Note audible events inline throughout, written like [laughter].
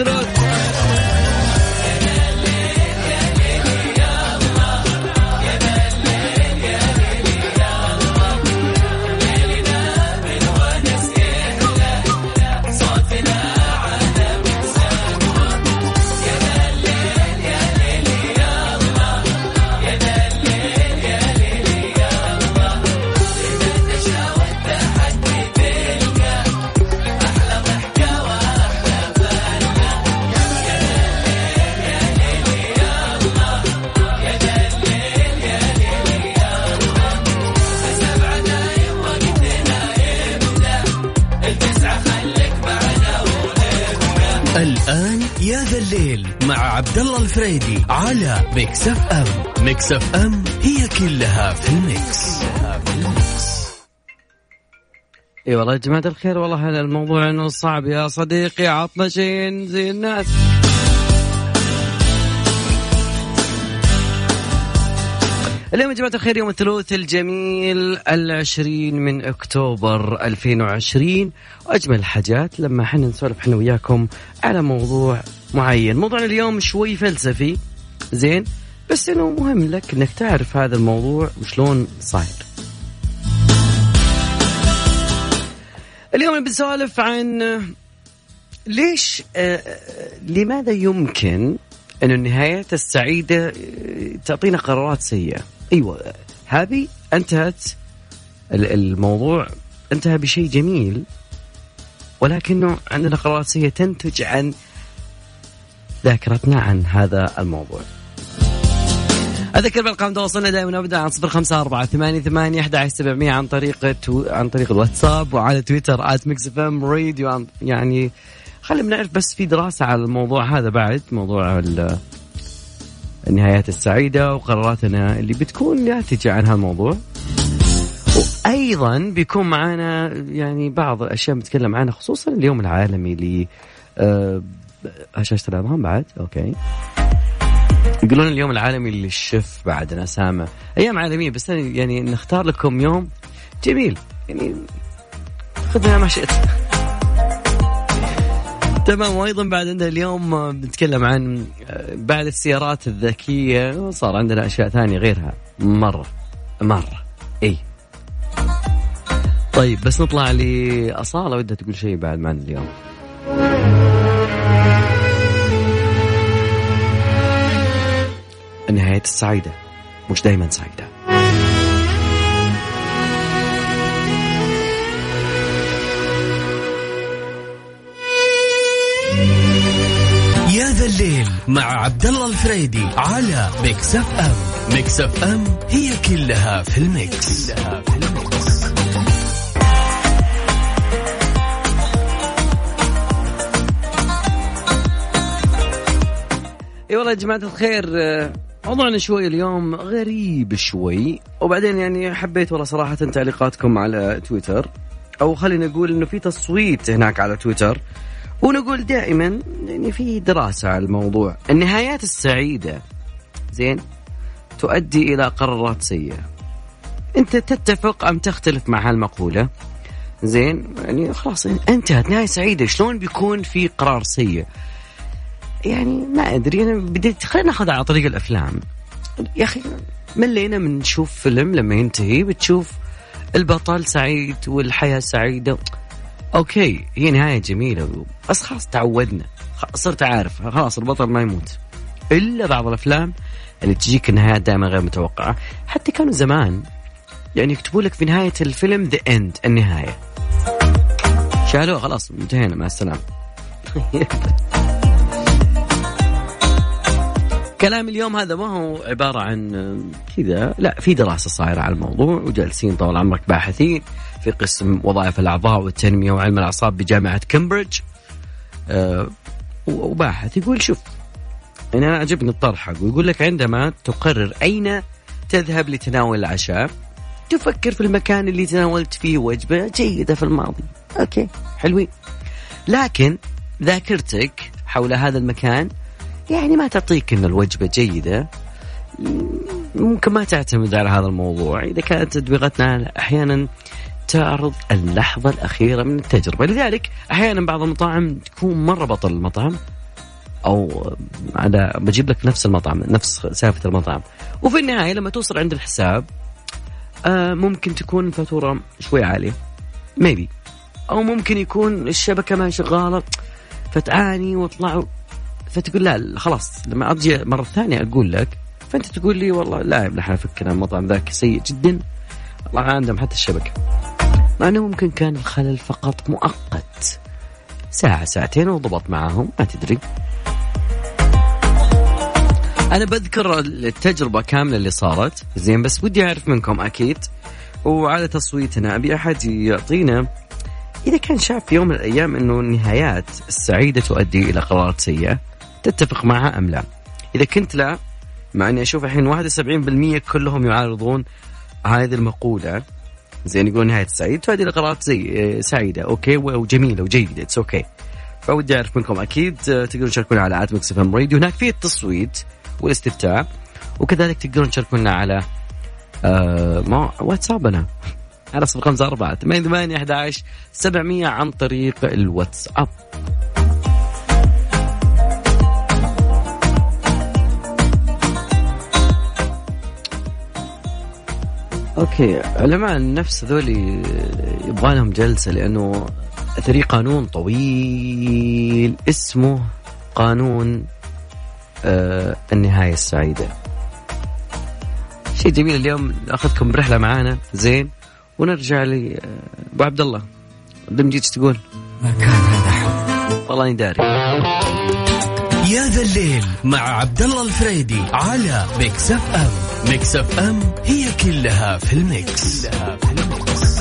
ثلث Mix FM Mix FM هي كلها في ال mix. إي والله يا جماعة الخير والله هذا الموضوع إنه صعب يا صديقي. عطشين زي الناس اليوم يا جماعة الخير يوم الثلاث الجميل العشرين من أكتوبر 2020 وأجمل الحاجات لما إحنا نسولف إحنا وياكم على موضوع معين. موضوعنا اليوم شوي فلسفي. زين. بس إنه مهم لك إنك تعرف هذا الموضوع وشلون صاير. اليوم بنسولف عن ليش آه، آه، لماذا يمكن أن النهايات السعيدة آه، تعطينا قرارات سيئة؟ أيوه هذه انتهت الموضوع انتهى بشيء جميل ولكنه عندنا قرارات سيئة تنتج عن ذاكرتنا عن هذا الموضوع. أذكر بالأرقام تواصلنا دائما أبدا عن صفر خمسة أربعة ثمانية ثمانية أحد سبعمية عن طريق تو... عن طريق الواتساب وعلى تويتر at Mix FM Radio. يعني خلينا نعرف بس في دراسة على الموضوع هذا بعد موضوع ال... النهايات السعيدة وقراراتنا اللي بتكون ناتجة عن هالموضوع. وأيضا بيكون معنا يعني بعض الأشياء بنتكلم عنها خصوصا اليوم العالمي ل آه، هشاشة العظام بعد. أوكي. يقولون اليوم العالمي للشف بعد أنا سامع أيام عالمية بس يعني نختار لكم يوم جميل. يعني خذها ما شئت. تمام وأيضا بعد عندنا اليوم بنتكلم عن آه، بعد السيارات الذكية صار عندنا أشياء ثانية غيرها. مره مره إي. طيب بس نطلع لأصالة ودها تقول شيء بعد معنا اليوم. النهاية السعيدة مش دائما سعيدة يا ذا الليل مع عبد الله الفريدي على Mix FM Mix FM هي كلها في ال mix, كلها في ال mix. إي والله يا جماعة الخير موضوعنا شوي اليوم غريب شوي وبعدين يعني حبيت والله صراحة تعليقاتكم على تويتر أو خلينا نقول إنه في تصويت هناك على تويتر ونقول دائما يعني في دراسة على الموضوع. النهايات السعيدة زين تؤدي إلى قرارات سيئة. أنت تتفق أم تختلف مع هالمقولة؟ زين يعني خلاص أنتهت. نهاية سعيدة. شلون بيكون في قرار سيء؟ يعني ما أدري أنا بديت خلينا ناخذ على طريق الأفلام. يا أخي ملينا من نشوف فيلم لما ينتهي بتشوف البطل سعيد والحياة سعيدة. أوكي هي نهاية جميلة بس خلاص تعودنا. صرت عارف خلاص البطل ما يموت. إلا بعض الأفلام اللي تجيك النهايات دائما غير متوقعة. حتى كانوا زمان يعني يكتبوا لك في نهاية الفيلم the end النهاية. شالوه خلاص انتهينا مع السلامة. [laughs] كلام اليوم هذا ما هو عبارة عن كذا لا في دراسة صايرة على الموضوع وجالسين طول عمرك باحثين في قسم وظائف الأعضاء والتنمية وعلم الأعصاب بجامعة كامبريدج. أه وباحث يقول شوف يعني أنا عجبني الطرح ويقول لك عندما تقرر أين تذهب لتناول العشاء تفكر في المكان اللي تناولت فيه وجبة جيدة في الماضي. أوكي حلوين. لكن ذاكرتك حول هذا المكان يعني ما تعطيك ان الوجبة جيدة. ممكن ما تعتمد على هذا الموضوع. إذا كانت تدبيغتنا أحيانا تعرض اللحظة الأخيرة من التجربة. لذلك أحيانا بعض المطاعم تكون مرة بطل المطعم أو أنا بجيب لك نفس المطعم نفس سالفة المطعم. وفي النهاية لما توصل عند الحساب آه ممكن تكون الفاتوره شوي عالية. ميبي أو ممكن يكون الشبكة ما شغالة فتعاني واطلعوا فتقول لا خلاص لما أرجع مرة ثانية أقول لك فأنت تقول لي والله لا نحن فكنا المطعم ذاك سيء جدا. والله عندهم حتى الشبكة. مع إنه ممكن كان الخلل فقط مؤقت. ساعة ساعتين وضبط معاهم ما تدري. أنا بذكر التجربة كاملة اللي صارت. زين بس ودي أعرف منكم أكيد. وعلى تصويتنا أبي أحد يعطينا إذا كان شاف في يوم من الأيام أنه النهايات السعيدة تؤدي إلى قرارات سيئة تتفق معها أم لا؟ إذا كنت لا مع أني أشوف الحين 71% كلهم يعارضون هذه المقولة. زين يقولون نهاية سعيد إلى قرارات زي سعيدة okay وجميلة وجيدة it's okay فودي أعرف منكم أكيد تقدرون تشاركونا على at Mix FM Radio هناك في التصويت والاستفتاء وكذلك تقدرون تشاركونا على آه ما واتسابنا [laughs] على صفر خمسة أربعة ثمانية ثمانية أحد عشر سبعمية عن طريق الواتساب. Okay. علماء النفس ذولي يبغى لهم جلسة لأنه ترى قانون طويل. اسمه قانون آه النهاية السعيدة. شيء جميل اليوم ناخذكم برحلة معانا. زين. ونرجع لي آه، أبو عبد الله. بمجيد تقول؟ ما كان هذا حب. والله إني داري. يا ذا الليل مع عبد الله الفريدي على Mix FM Mix FM هي كلها في ال mix, كلها في ال mix.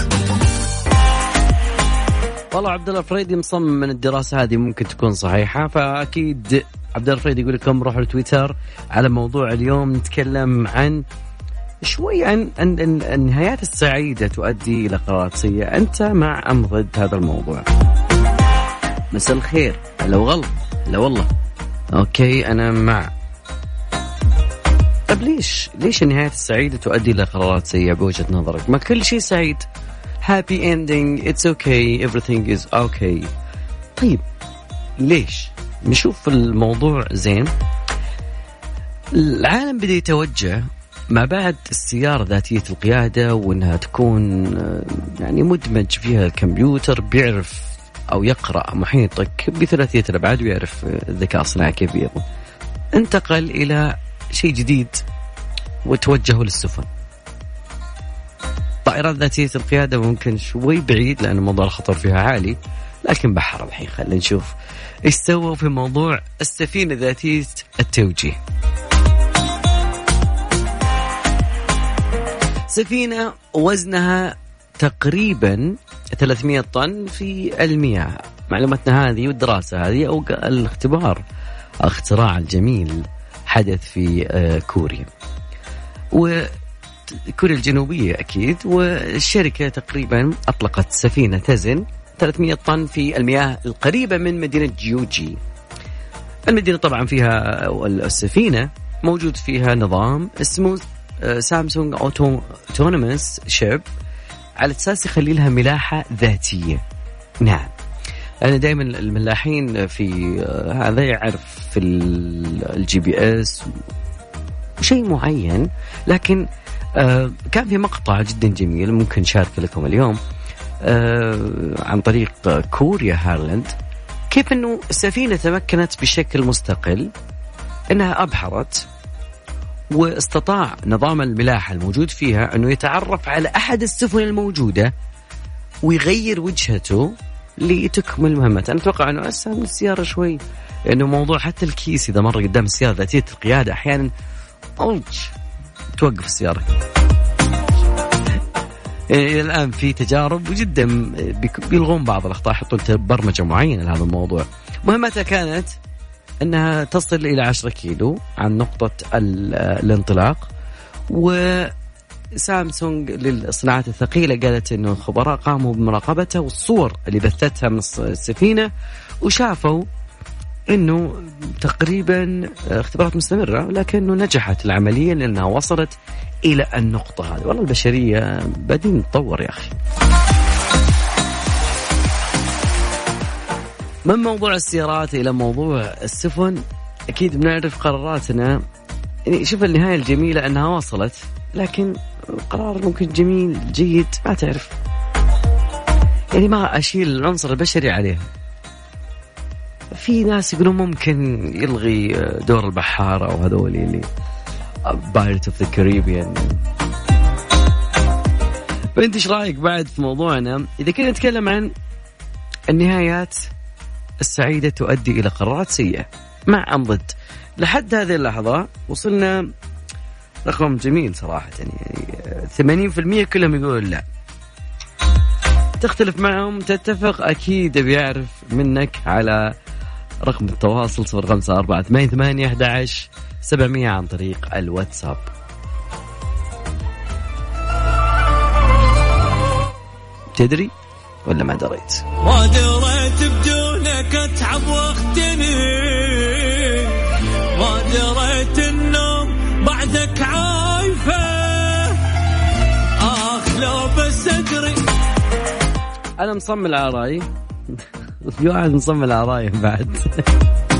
والله عبد الله الفريدي مصمم من الدراسة هذه ممكن تكون صحيحة فأكيد عبد الله الفريدي يقول لكم روحوا لتويتر على موضوع اليوم نتكلم عن شوي عن النهايات السعيدة تؤدي إلى قرارات سيئه، أنت مع ام ضد هذا الموضوع؟ مساء الخير، هلا وغلا، لا والله. okay أنا مع. طيب ليش؟ ليش النهايات السعيده تؤدي إلى قرارات سيئة بوجهة نظرك؟ ما كل شيء سعيد. happy ending، it's okay، everything is okay. طيب ليش؟ نشوف الموضوع زين. العالم بدأ يتوجه ما بعد السيارة ذاتية القيادة وإنها تكون آه، يعني مدمج فيها الكمبيوتر بيعرف أو يقرأ محيطك بثلاثية الأبعاد ويعرف آه، الذكاء الصناعي كيف يضم. انتقل إلى شيء جديد وتوجهوا للسفن. طائرات ذاتية القيادة ممكن شوي بعيد لأن موضوع الخطر فيها عالي لكن بحر الحين خلينا نشوف إيش سووا في موضوع السفينة ذاتية التوجيه. سفينة وزنها تقريبا 300 طن في المياه معلوماتنا هذه والدراسة هذه أو الاختبار اختراع الجميل حدث في آه، كوريا. وكوريا الجنوبية أكيد والشركة تقريبا أطلقت سفينة تزن 300 طن في المياه القريبة من مدينة جيوجي. المدينة طبعا فيها السفينة موجود فيها نظام اسمه Samsung auto autonomous ship على أساس يخلي لها ملاحة ذاتية. نعم. أنا دائما الملاحين في آه، هذا يعرف في ال GPS شيء معين لكن آه، كان في مقطع جدا جميل ممكن شارك لكم اليوم آه، عن طريق Korea Herald كيف إنه السفينة تمكنت بشكل مستقل إنها ابحرت واستطاع نظام الملاحة الموجود فيها أنه يتعرف على أحد السفن الموجودة ويغير وجهته لتكمل مهمته أنا أتوقع أنه أسهل من السيارة شوي. لأنه موضوع حتى الكيس إذا مر قدام السيارة ذاتية القيادة أحيانا أوج توقف السيارة. إيه الآن في تجارب وجدا بيلغون بعض الأخطاء يحطون برمجة معينة لهذا الموضوع. مهمتها كانت إنها تصل إلى 10 كيلو عن نقطة الانطلاق و سامسونج للصناعات الثقيلة قالت إنه الخبراء قاموا بمراقبتها والصور اللي بثتها من السفينة وشافوا إنه تقريبا اختبارات مستمرة لكنه نجحت العملية لأنها وصلت إلى النقطة هذه. والله البشرية بادين نتطور يا أخي. من موضوع السيارات إلى موضوع السفن؟ أكيد بنعرف قراراتنا. يعني شوف النهاية الجميلة أنها وصلت لكن القرار ممكن جميل جيد ما تعرف. يعني ما أشيل العنصر البشري عليها في ناس يقولون ممكن يلغي دور البحاره أو هذول اللي Pirates of the Caribbean فأنت إيش رأيك بعد في موضوعنا؟ إذا كنا نتكلم عن النهايات السعيدة تؤدي إلى قرارات سيئة. مع أم ضد. لحد هذه اللحظة وصلنا رقم جميل صراحة يعني 80% كلهم يقولون لا. تختلف معهم تتفق أكيد بيعرف منك على رقم التواصل صفر خمسة أربعة ثمانية ثمانية أحد سبعمية عن طريق الواتساب. تدري ولا ما دريت؟ ما دريت بدونك أتعب وأختني. ما دريت أنا مصمم على رأيي. [laughs] في واحد مصمم على رايه بعد.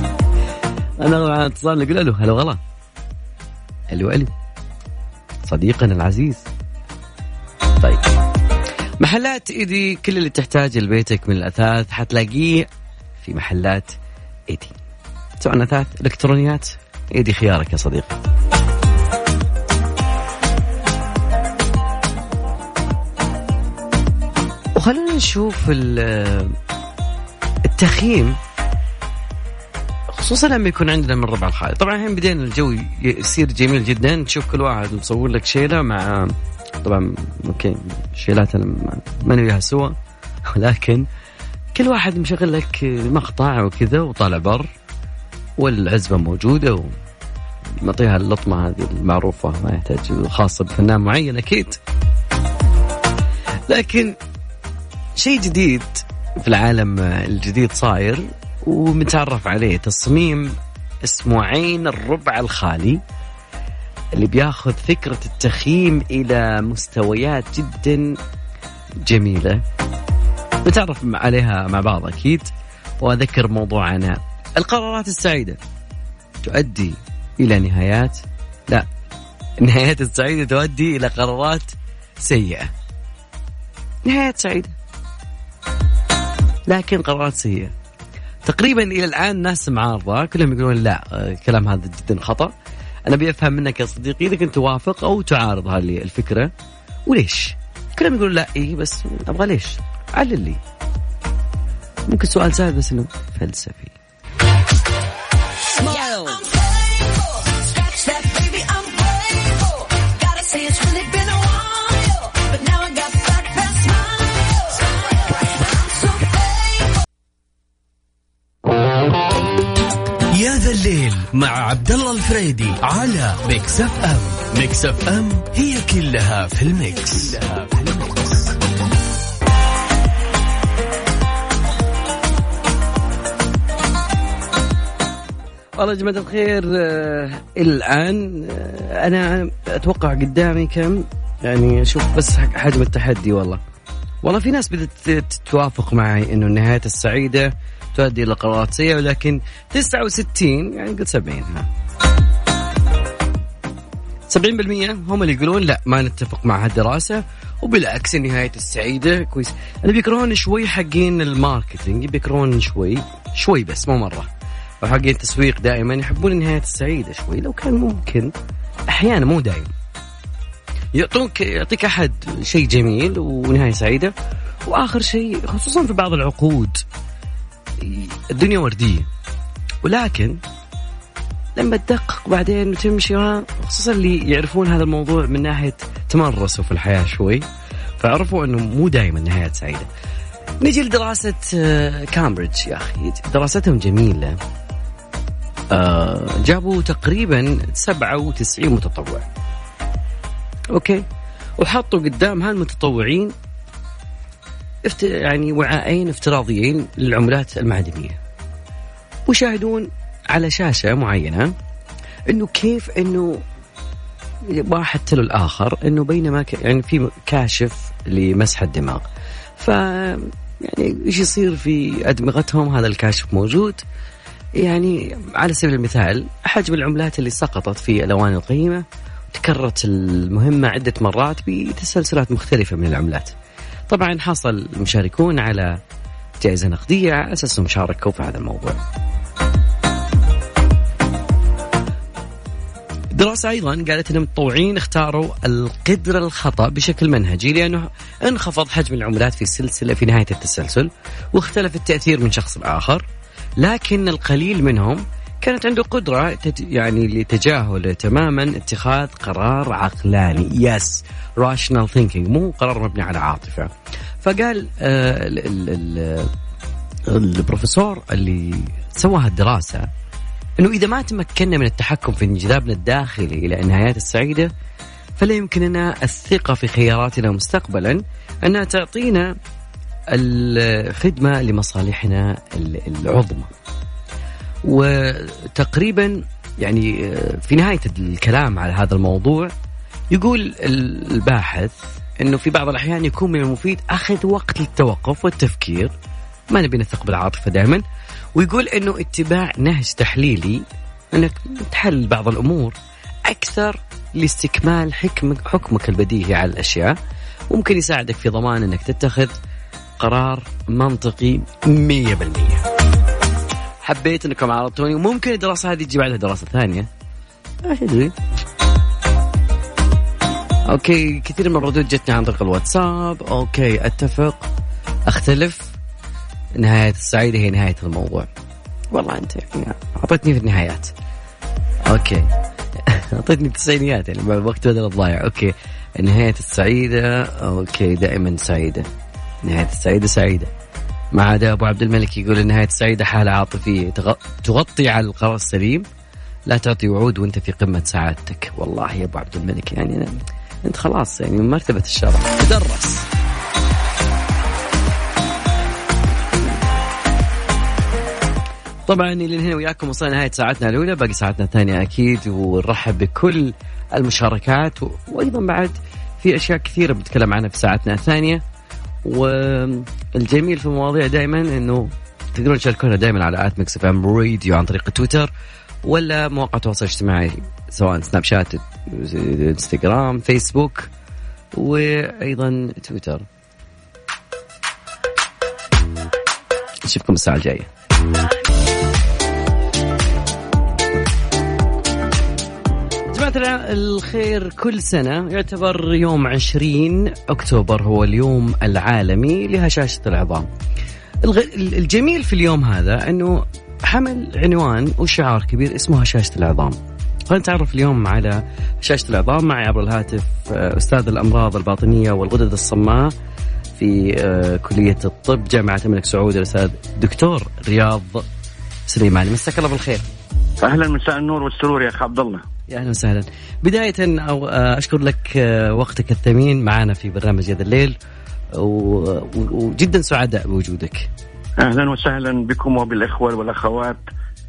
[laughs] أنا مع اتصال نقول له هلا والله. ألو ألو. صديقنا العزيز. طيب. محلات إيدي كل اللي تحتاجه لبيتك من الأثاث حتلاقيه في محلات إيدي. سواء أثاث إلكترونيات إيدي خيارك يا صديقي. وخلونا نشوف التخييم خصوصا لما يكون عندنا من ربع الخالي طبعا الحين بدينا الجو يصير جميل جدا. تشوف كل واحد مصور لك شيلة مع طبعا أوكي شيلات أنا ماني وياها سوا ولكن كل واحد مشغل لك مقطع وكذا وطالع بر والعزبة موجودة ومعطيها اللطمة هذه المعروفة ما يحتاج خاصه بفنان معين أكيد. لكن شيء جديد في العالم الجديد صاير ومتعرف عليه تصميم اسمه عين الربع الخالي اللي بياخذ فكرة التخييم إلى مستويات جدا جميلة. نتعرف عليها مع بعض أكيد وأذكر موضوعنا. القرارات السعيدة تؤدي إلى نهايات؟ لا النهايات السعيدة تؤدي إلى قرارات سيئة. نهايات سعيدة. لكن قرارات سيئة. تقريبا إلى الآن ناس معارضة كلهم يقولون لا الكلام هذا جدا خطأ. أنا أبي أفهم منك يا صديقي إذا كنت توافق أو تعارض هذه الفكرة. وليش؟ كلهم يقولون لا إيه بس أبغى ليش؟ علل لي. ممكن سؤال سهل بس إنه فلسفي. مع عبد الله الفريدي على Mix FM Mix FM هي كلها في ال mix, كلها في ال mix. والله يا جماعة الخير آه، الآن آه، أنا أتوقع قدامي كم؟ يعني شوف بس حجم التحدي والله. والله في ناس بدأت تتوافق معي إنه النهايات السعيدة تؤدي إلى قرارات سيئة ولكن 69 يعني قلت 70 ها. 70% هم اللي يقولون لا ما نتفق مع هالدراسة وبالعكس النهاية السعيدة كويس. أنا بيكرهون شوي حقين الماركتينج بيكرهون شوي شوي بس مو مرة. وحقين التسويق دائما يحبون النهاية السعيدة شوي لو كان ممكن. أحيانا مو دائما يعطوك يعطيك أحد شيء جميل ونهاية سعيدة وآخر شيء خصوصا في بعض العقود. الدنيا وردية. ولكن لما تدقق بعدين وتمشي خصوصا اللي يعرفون هذا الموضوع من ناحية تمرسوا في الحياة شوي فعرفوا إنه مو دائما نهايات سعيدة نجي لدراسة آه، كامبريدج يا أخي. دراستهم جميلة. آه، جابوا تقريبا 97 متطوع. أوكي؟ وحطوا قدام هالمتطوعين افت... يعني وعاءين افتراضيين للعملات المعدنية. ويشاهدون على شاشة معينة إنه كيف إنه واحد تلو الآخر إنه بينما ك... يعني في كاشف لمسح الدماغ. ف يعني إيش يصير في أدمغتهم؟ هذا الكاشف موجود. يعني على سبيل المثال حجم العملات اللي سقطت في الأواني القيمة تكررت المهمة عدة مرات بتسلسلات مختلفة من العملات. طبعا حصل المشاركون على جائزة نقدية على أساس أنهم شاركوا في هذا الموضوع. دراسة أيضا قالت أن المتطوعين اختاروا القدر الخطأ بشكل منهجي لأنه انخفض حجم العملات في السلسلة في نهاية التسلسل واختلف التأثير من شخص لآخر لكن القليل منهم كانت عنده قدرة يعني لتجاهل تماما اتخاذ قرار عقلاني. yes rational thinking مو قرار مبني على عاطفة. فقال آه ال ال ال البروفيسور اللي سوى هالدراسة إنه إذا ما تمكنا من التحكم في انجذابنا الداخلي إلى النهايات السعيدة فلا يمكننا الثقة في خياراتنا مستقبلا انها تعطينا الخدمة لمصالحنا العظمى. وتقريبا يعني في نهاية الكلام على هذا الموضوع يقول الباحث إنه في بعض الأحيان يكون من المفيد أخذ وقت للتوقف والتفكير. ما نبي نثق بالعاطفة دائما ويقول إنه اتباع نهج تحليلي إنك تحلل بعض الأمور أكثر لاستكمال حكمك حكمك البديهي على الأشياء. ممكن يساعدك في ضمان إنك تتخذ قرار منطقي 100% حبيت انكم عرضتوني وممكن الدراسة هذه تجي بعدها دراسة ثانية. ما ادري okay كثير من الردود جتني عن طريق الواتساب. okay أتفق. أختلف. نهاية السعيدة هي نهاية الموضوع. والله أنت يعني أعطيتني في النهايات. okay. [laughs] أعطيتني التسعينيات يعني وقت بدل الضايع. okay. نهاية السعيدة. أوكي دائما سعيدة. نهاية السعيدة سعيدة. ما عدا أبو عبد الملك يقول نهاية السعيدة حالة عاطفية تغطي على القرار السليم. لا تعطي وعود وأنت في قمة سعادتك. والله يا أبو عبد الملك يعني أنت خلاص يعني من مرتبة الشرع تدرس. طبعا إلى هنا وياكم وصلنا نهاية ساعتنا الأولى باقي ساعتنا الثانية أكيد. ونرحب بكل المشاركات وأيضا بعد في أشياء كثيرة بنتكلم عنها في ساعتنا الثانية. والجميل في المواضيع دائما إنه تقدرون تشاركونا دائما على at Mix FM Radio عن طريق تويتر ولا مواقع التواصل الاجتماعي سواء سناب شات إنستغرام فيسبوك وأيضا تويتر. نشوفكم الساعة الجاية. الخير كل سنة يعتبر يوم 20 أكتوبر هو اليوم العالمي لهشاشة العظام. الجميل في اليوم هذا أنه حمل عنوان وشعار كبير اسمه هشاشة العظام. خلينا نتعرف اليوم على هشاشة العظام معي عبر الهاتف آه، أستاذ الأمراض الباطنية والغدد الصماء في آه، كلية الطب جامعة الملك سعود الأستاذ دكتور رياض سليماني. مساك الله بالخير. أهلا مساء النور والسرور يا اخ عبد الله. يا أهلا وسهلا. بداية أو آه، أشكر لك آه، وقتك الثمين معنا في برنامج هذا الليل وجدا سعداء بوجودك. أهلا وسهلا بكم وبالإخوة والأخوات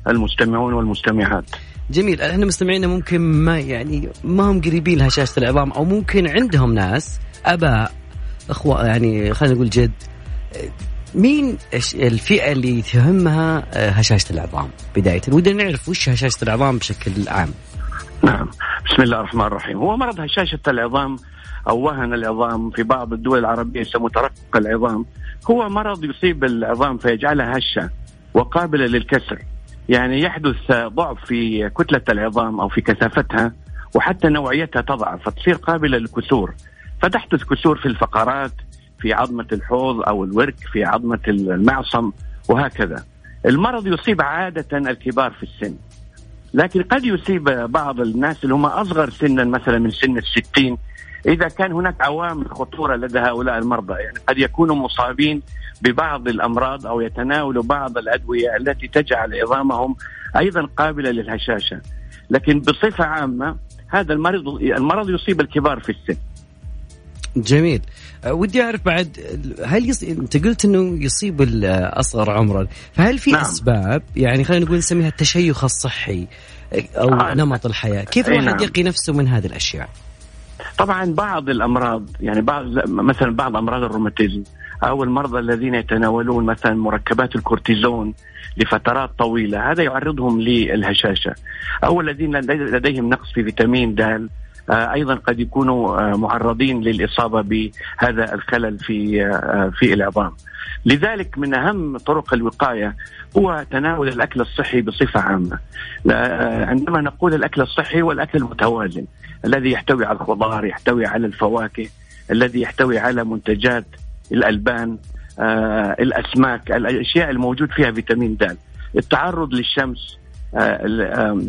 المستمعون والمستمعات. جميل. إحنا مستمعينا ممكن ما يعني ما هم قريبين لهشاشة العظام أو ممكن عندهم ناس آباء إخوة يعني خلينا نقول جد. مين الفئة اللي تهمها آه، هشاشة العظام؟ بداية. ودنا نعرف وش هشاشة العظام بشكل عام. نعم. بسم الله الرحمن الرحيم. هو مرض هشاشة العظام أو وهن العظام في بعض الدول العربية يسموه ترقق العظام. هو مرض يصيب العظام فيجعلها هشة وقابلة للكسر. يعني يحدث ضعف في كتلة العظام أو في كثافتها وحتى نوعيتها تضعف فتصير قابلة للكسور. فتحدث كسور في الفقرات في عظمة الحوض أو الورك في عظمة المعصم وهكذا. المرض يصيب عادة الكبار في السن. لكن قد يصيب بعض الناس اللي هم أصغر سنا مثلا من سن الستين إذا كان هناك عوامل خطورة لدى هؤلاء المرضى. يعني قد يكونوا مصابين ببعض الأمراض أو يتناولوا بعض الأدوية التي تجعل عظامهم أيضا قابلة للهشاشة. لكن بصفة عامة هذا المرض المرض يصيب الكبار في السن. جميل أه، ودي أعرف بعد هل يص... أنت قلت إنه يصيب الأصغر عمرا فهل في نعم. أسباب يعني خلينا نقول نسميها التشيخ الصحي أو آه. نمط الحياة كيف الواحد نعم. يقي نفسه من هذه الأشياء طبعا بعض الأمراض يعني بعض مثلا بعض أمراض الروماتيزم أو المرضى الذين يتناولون مثلا مركبات الكورتيزون لفترات طويلة هذا يعرضهم للهشاشة أو الذين لديهم نقص في فيتامين د أيضا قد يكونوا آه، معرضين للإصابة بهذا الخلل في آه، في العظام. لذلك من أهم طرق الوقاية هو تناول الأكل الصحي بصفة عامة. عندما نقول الأكل الصحي هو الأكل المتوازن الذي يحتوي على الخضار، يحتوي على الفواكه، الذي يحتوي على منتجات الألبان، الأسماك، الأشياء الموجود فيها فيتامين د. التعرض للشمس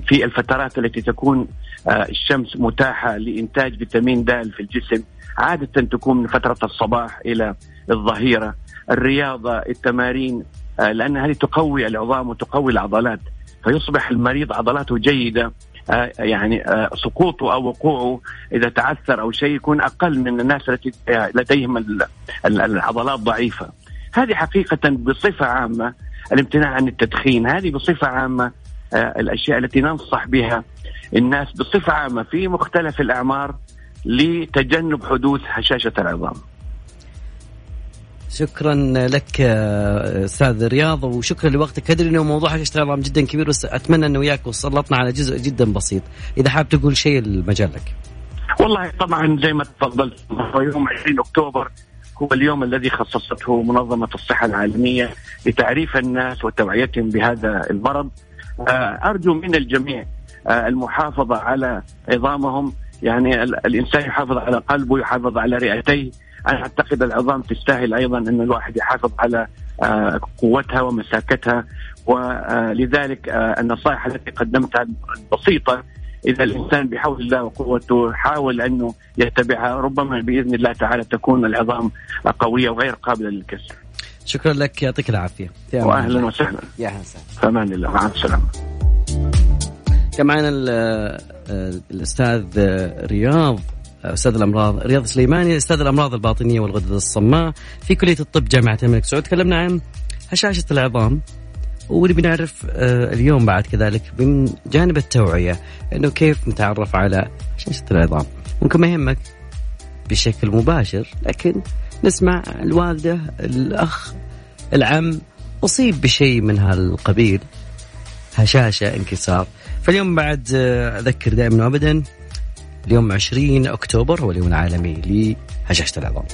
في الفترات التي تكون آه، الشمس متاحة لإنتاج فيتامين د في الجسم عادة تكون من فترة الصباح إلى الظهيرة. الرياضة التمارين آه، لأن هذه تقوي العظام وتقوي العضلات. فيصبح المريض عضلاته جيدة آه، يعني سقوطه أو وقوعه إذا تعثر أو شيء يكون أقل من الناس التي لديهم العضلات ضعيفة. هذه حقيقة بصفة عامة الامتناع عن التدخين، هذه بصفة عامة الأشياء التي ننصح بها الناس بصفة عامة في مختلف الأعمار لتجنب حدوث هشاشة العظام. شكرا لك أستاذ رياض وشكرا لوقتك. أدري إنه موضوع هشاشة العظام جدا كبير بس أتمنى إنه وياك وسلطنا على جزء جدا بسيط. إذا حاب تقول شيء المجال لك. والله طبعا زي ما تفضلت هو يوم 20 أكتوبر هو اليوم الذي خصصته منظمة الصحة العالمية لتعريف الناس وتوعيتهم بهذا المرض. آه، أرجو من الجميع آه، المحافظة على عظامهم. يعني الإنسان يحافظ على قلبه يحافظ على رئتيه. أنا أعتقد العظام تستاهل أيضا إن الواحد يحافظ على آه، قوتها ومساكتها. ولذلك آه، النصائح التي قدمتها البسيطة إذا الإنسان بحول الله وقوته حاول أنه يتبعها ربما بإذن الله تعالى تكون العظام قوية وغير قابلة للكسر. شكرا لك يعطيك العافية. واهلا وسهلا. يا أهلا وسهلا. فامان الله مع السلامة. كان معنا الأستاذ رياض أستاذ الأمراض رياض سليماني أستاذ الأمراض الباطنية والغدد الصماء في كلية الطب جامعة الملك سعود تكلمنا عن هشاشة العظام ونبي نعرف آه، اليوم بعد كذلك من جانب التوعية إنه كيف نتعرف على هشاشة العظام ممكن ما يهمك بشكل مباشر لكن نسمع الوالدة الأخ العم أصيب بشيء من هالقبيل هشاشة انكسار فاليوم بعد آه، أذكر دائما وابدا اليوم 20 أكتوبر هو اليوم العالمي لهشاشة العظام.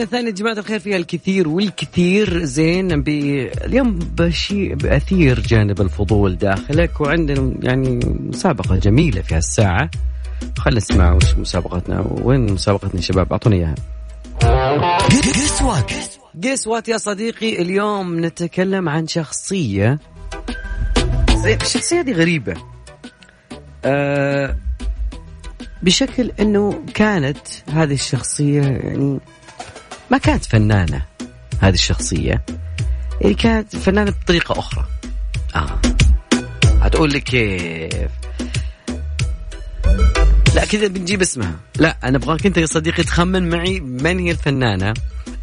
ساعتنا الثانية جماعة الخير فيها الكثير والكثير زين بي اليوم بشيء بأثير جانب الفضول داخلك وعندنا يعني مسابقة جميلة في هالساعة. خلينا نسمع وش مسابقتنا وين مسابقتنا شباب؟ أعطوني إياها. guess what guess what يا صديقي؟ اليوم نتكلم عن شخصية الشخصية دي غريبة. أه بشكل إنه كانت هذه الشخصية يعني ما كانت فنانة هذه الشخصية. يعني كانت فنانة بطريقة أخرى. آه. هتقول لي كيف؟ لا كذا بنجيب اسمها. لا أنا أبغاك أنت يا صديقي تخمن معي من هي الفنانة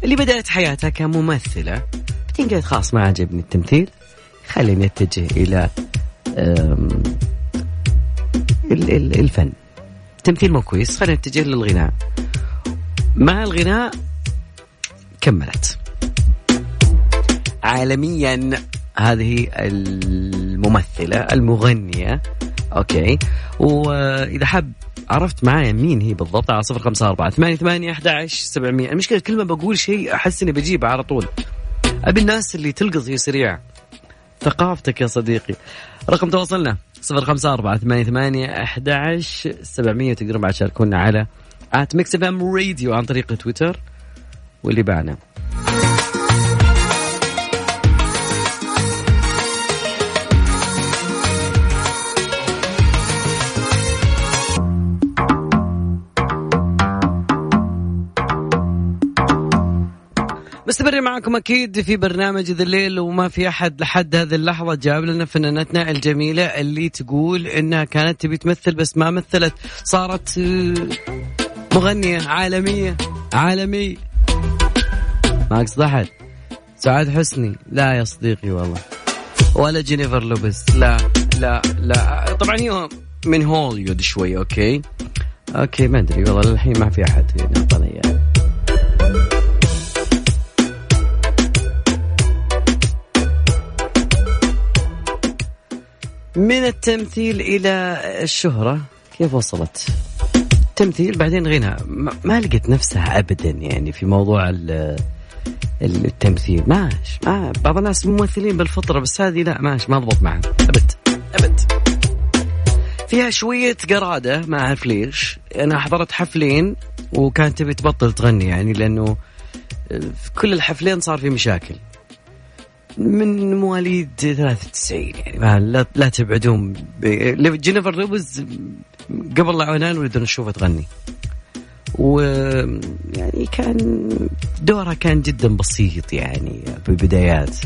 اللي بدأت حياتها كممثلة. بعدين قالت خلاص ما عجبني التمثيل. خليني أتجه إلى الفن. التمثيل مو كويس خلينا نتجه للغناء مع الغناء كملت. عالميا هذه الممثلة المغنية. أوكي. وإذا حاب عرفت معايا مين هي بالضبط على صفر خمسة أربعة ثمانية ثمانية أحد عشر سبعمية. المشكلة كل ما بقول شيء أحس إني بجيبه على طول. أبي الناس اللي تلقط هي سريع ثقافتك يا صديقي. رقم تواصلنا صفر خمسة أربعة ثمانية ثمانية أحد عشر سبعمية تقدرون بعد تشاركونا على at Mix FM Radio عن طريق تويتر. واللي بعنا مستمرين معكم أكيد في برنامج يا ذا الليل وما في أحد لحد هذه اللحظة جاب لنا فنانتنا الجميلة اللي تقول إنها كانت تبي تمثل بس ما مثلت صارت آه، مغنية عالمية عالمي. ما اقصد احد سعاد حسني. لا يا صديقي والله. ولا جينيفر لوبيز. لا لا لا. طبعا هي من هوليوود شوي okay؟ okay ما أدري. والله للحين ما في أحد يعطينا اياه من التمثيل إلى الشهرة كيف وصلت؟ تمثيل بعدين غنى. ما, لقيت نفسها ابدا يعني في موضوع ال- التمثيل. ماش. ما بعض الناس ممثلين بالفطرة بس هذه لا ماش ما ضبط معها أبد. أبد. فيها شوية قرادة ما أعرف ليش أنا حضرت حفلين وكانت تبي تبطل تغني يعني لأنه في كل الحفلين صار في مشاكل. من مواليد 93 يعني ما لا, لا تبعدون. ب- جينيفر لوبز قبل لا عنان ولدنا نشوفها تغني. و يعني كان دورها كان جدا بسيط يعني بالبدايات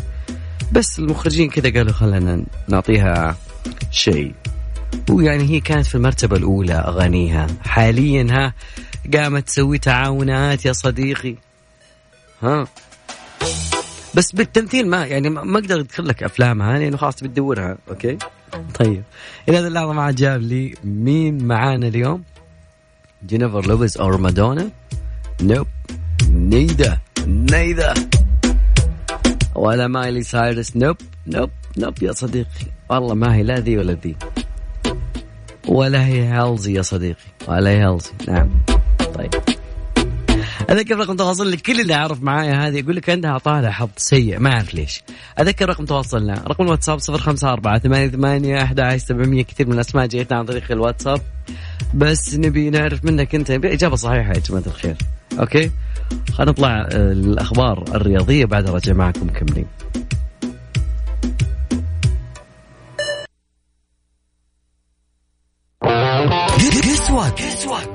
بس المخرجين كذا قالوا خلينا نعطيها شيء. ويعني هي كانت في المرتبة الأولى أغانيها. حاليا ها قامت تسوي تعاونات يا صديقي. ها؟ بس بالتمثيل ما يعني ما أقدر أدخل لك أفلامها لأنه خلاص تبي تدورها okay؟ طيب. إلى هذه اللحظه ما عاد جاب لي مين معانا اليوم؟ جينيفر لوبيز أو مادونا nope nada nada ولا مايلي سايرس. nope nope nope يا صديقي. والله ما هي لا ذي ولا ذي. ولا هي هالزي يا صديقي. ولا هي هالزي. نعم. طيب. أذكر رقم تواصل لك كل اللي اعرف معايا هذه يقول لك عندها طالع حظ سيء. ما أعرف ليش. أذكر رقم تواصلنا. رقم الواتساب 054 88 11700 كثير من الأسماء جيتنا عن طريق الواتساب. بس نبي نعرف منك انت إجابة صحيحة يا جماعة الخير. أوكي؟ خلينا نطلع آه، الاخبار الرياضية بعد رجع معكم مكملين.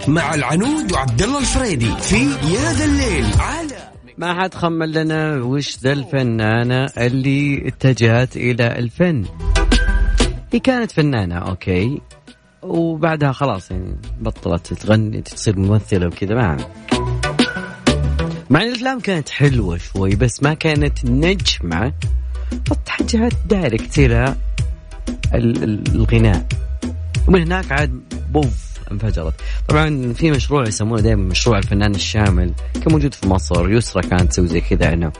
مع العنود وعبد الله الفريدي في يا ذا الليل. على ما حد خمن لنا وش ذا الفنانة اللي اتجهت إلى الفن. هي كانت فنانة okay. وبعدها خلاص يعني بطلت تغني تصير ممثلة وكذا ما. مع إن الأفلام كانت حلوة شوي بس ما كانت نجمة. فاتجهت direct إلى ال- ال- الغناء. ومن هناك عاد poof انفجرت. طبعا في مشروع يسمونه دائما مشروع الفنان الشامل كان موجود في مصر يسرى كانت تسوي زي كذا هنا.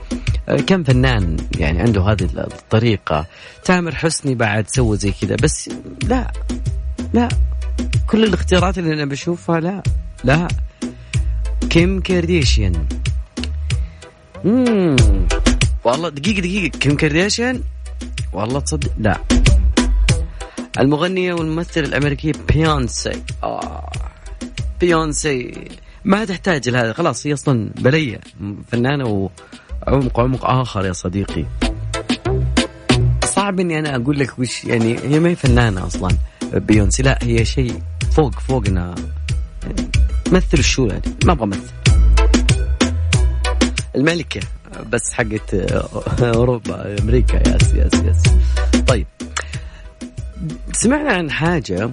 آه، كم فنان يعني عنده هذه الطريقة. تامر حسني بعد سوى زي كذا بس لا. لا. كل الاختيارات اللي أنا بشوفها لا. لا. كيم كارديشيان. مم. والله دقيقة دقيقة. كيم كارديشيان؟ والله تصدق لا. المغنية والممثلة الأمريكية بيونسي. آه. بيونسي. ما تحتاج لهذا. خلاص هي أصلا بلية. فنانة وعمق عمق آخر يا صديقي. صعب إني أنا أقول لك وش يعني هي ما هي فنانة أصلا بيونسي لا هي شيء فوق فوقنا مثل شو يعني ما أبغى أمثل. الملكة بس حقت أوروبا أمريكا yes yes yes. طيب. سمعنا عن حاجة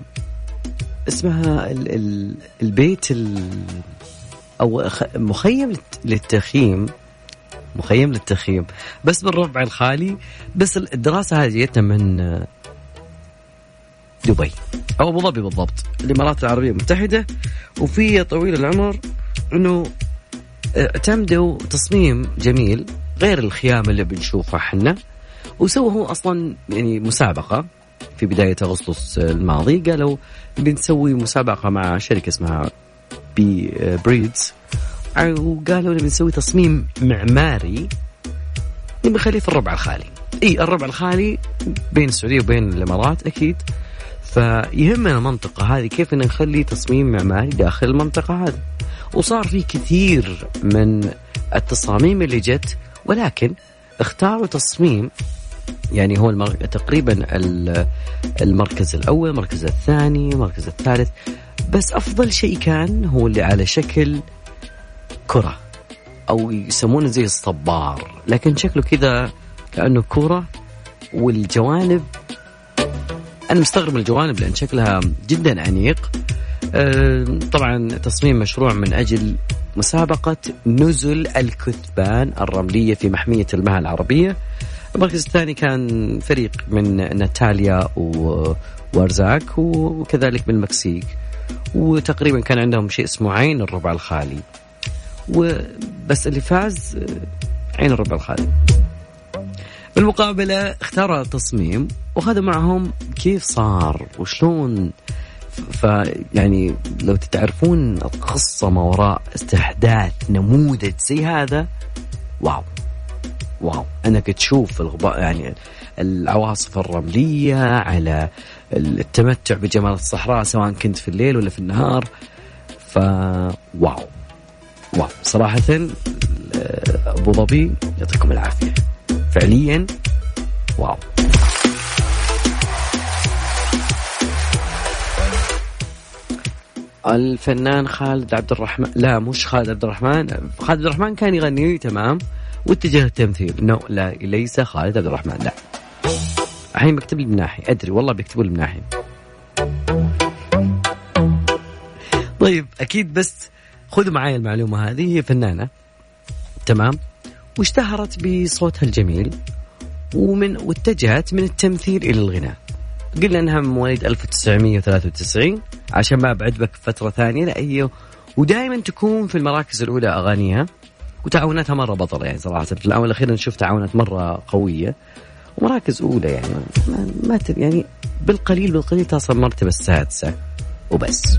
اسمها ال ال البيت ال أو مخيم للت- للتخييم. مخيم للتخييم. بس بالربع الخالي بس الدراسة هذه جتنا من آه، دبي. أو أبو ظبي بالضبط الإمارات العربية المتحدة. وفي طويل العمر إنه آه، اعتمدوا تصميم جميل غير الخيام اللي بنشوفها إحنا. وسووا هو أصلا يعني مسابقة في بداية أغسطس الماضي. قالوا بنسوي مسابقة مع شركة اسمها بي آه، بريدز وقالوا نبي نسوي تصميم معماري نبي نخليه في الربع الخالي. إي الربع الخالي بين السعودية وبين الإمارات أكيد. فيهمنا المنطقة هذه كيف نخلي تصميم معماري داخل المنطقة هذه. وصار في كثير من التصاميم اللي جت ولكن اختاروا تصميم يعني هو المر... تقريبا ال- المركز الأول المركز الثاني المركز الثالث. بس أفضل شيء كان هو اللي على شكل كرة أو يسمونه زي الصبار لكن شكله كذا كأنه كوره والجوانب أنا مستغرب الجوانب لأن شكلها جدا انيق آه، طبعا تصميم مشروع من أجل مسابقة نزل الكثبان الرملية في محمية المها العربية. المركز الثاني كان فريق من ناتاليا وارزاك وكذلك من المكسيك وتقريبا كان عندهم شيء اسمه عين الربع الخالي. وبس اللي فاز عين الربع الخالي بالمقابلة اختاروا التصميم وخذوا معهم كيف صار وشلون؟ فيعني لو تتعرفون القصة ما وراء استحداث نموذج زي هذا واو. واو. انك تشوف الغباء يعني العواصف الرملية على التمتع بجمال الصحراء سواء كنت في الليل ولا في النهار. ف wow. wow. صراحة أبو ظبي يعطيكم العافية. فعليا wow. الفنان خالد عبد الرحمن لا مش خالد عبد الرحمن. خالد عبد الرحمن كان يغني تمام. واتجه التمثيل. no لا ليس خالد عبد الرحمن لا. الحين بكتب لي من ناحية. أدري والله بيكتبوا لي من ناحية. طيب أكيد بس خذوا معي المعلومة هذه هي فنانة. تمام؟ واشتهرت بصوتها الجميل ومن واتجهت من التمثيل إلى الغناء. قلنا إنها مواليد 1993 عشان ما ابعد بك فترة ثانية لا هي ودائما تكون في المراكز الأولى أغانيها وتعاوناتها مرة بطل يعني صراحة. في الاونه الاخيره نشوف تعاونات مرة قوية. ومراكز أولى يعني ما, ما يعني بالقليل بالقليل تصل المرتبه السادسة وبس.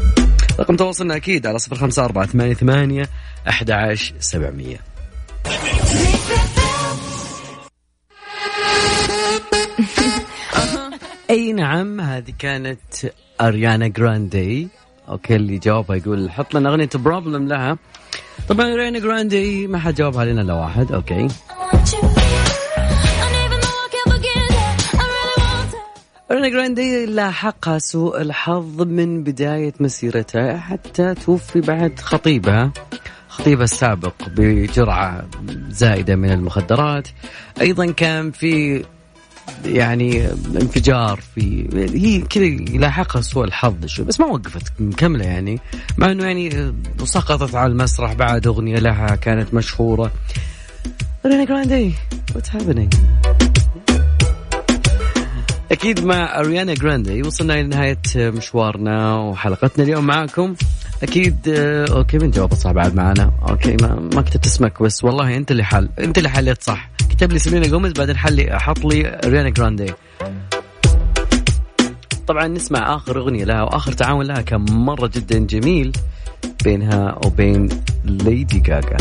رقم تواصلنا أكيد على صفر خمسة أربعة ثمانية ثمانية أحد عشر سبعمية. [laughs] أي نعم هذه كانت أريانا جراندي. okay اللي جاوبها يقول حط لنا أغنية Problem لها. طبعا أريانا جراندي ما حد جاوبها لنا إلا واحد okay. اريانا جراندي لاحقها سوء الحظ من بداية مسيرتها حتى توفي بعد خطيبها خطيبها السابق بجرعة زائدة من المخدرات. أيضا كان في يعني انفجار في هي كذا يلاحقها سوء الحظ شوي بس ما وقفت مكملة يعني. مع إنه يعني سقطت على المسرح بعد أغنية لها كانت مشهورة. أريانا جراندي What's happening أكيد مع أريانا جراندي وصلنا إلى نهاية مشوارنا وحلقتنا اليوم معكم. أكيد okay من جاوب صح بعد معنا. okay ما, ما كتبت اسمك بس والله أنت اللي حل أنت اللي حليت صح. كتب لي سيلينا جوميز بعدين حلي حط لي أريانا جراندي. طبعا نسمع آخر أغنية لها وآخر تعاون لها كان مرة جدا جميل بينها وبين ليدي جاجا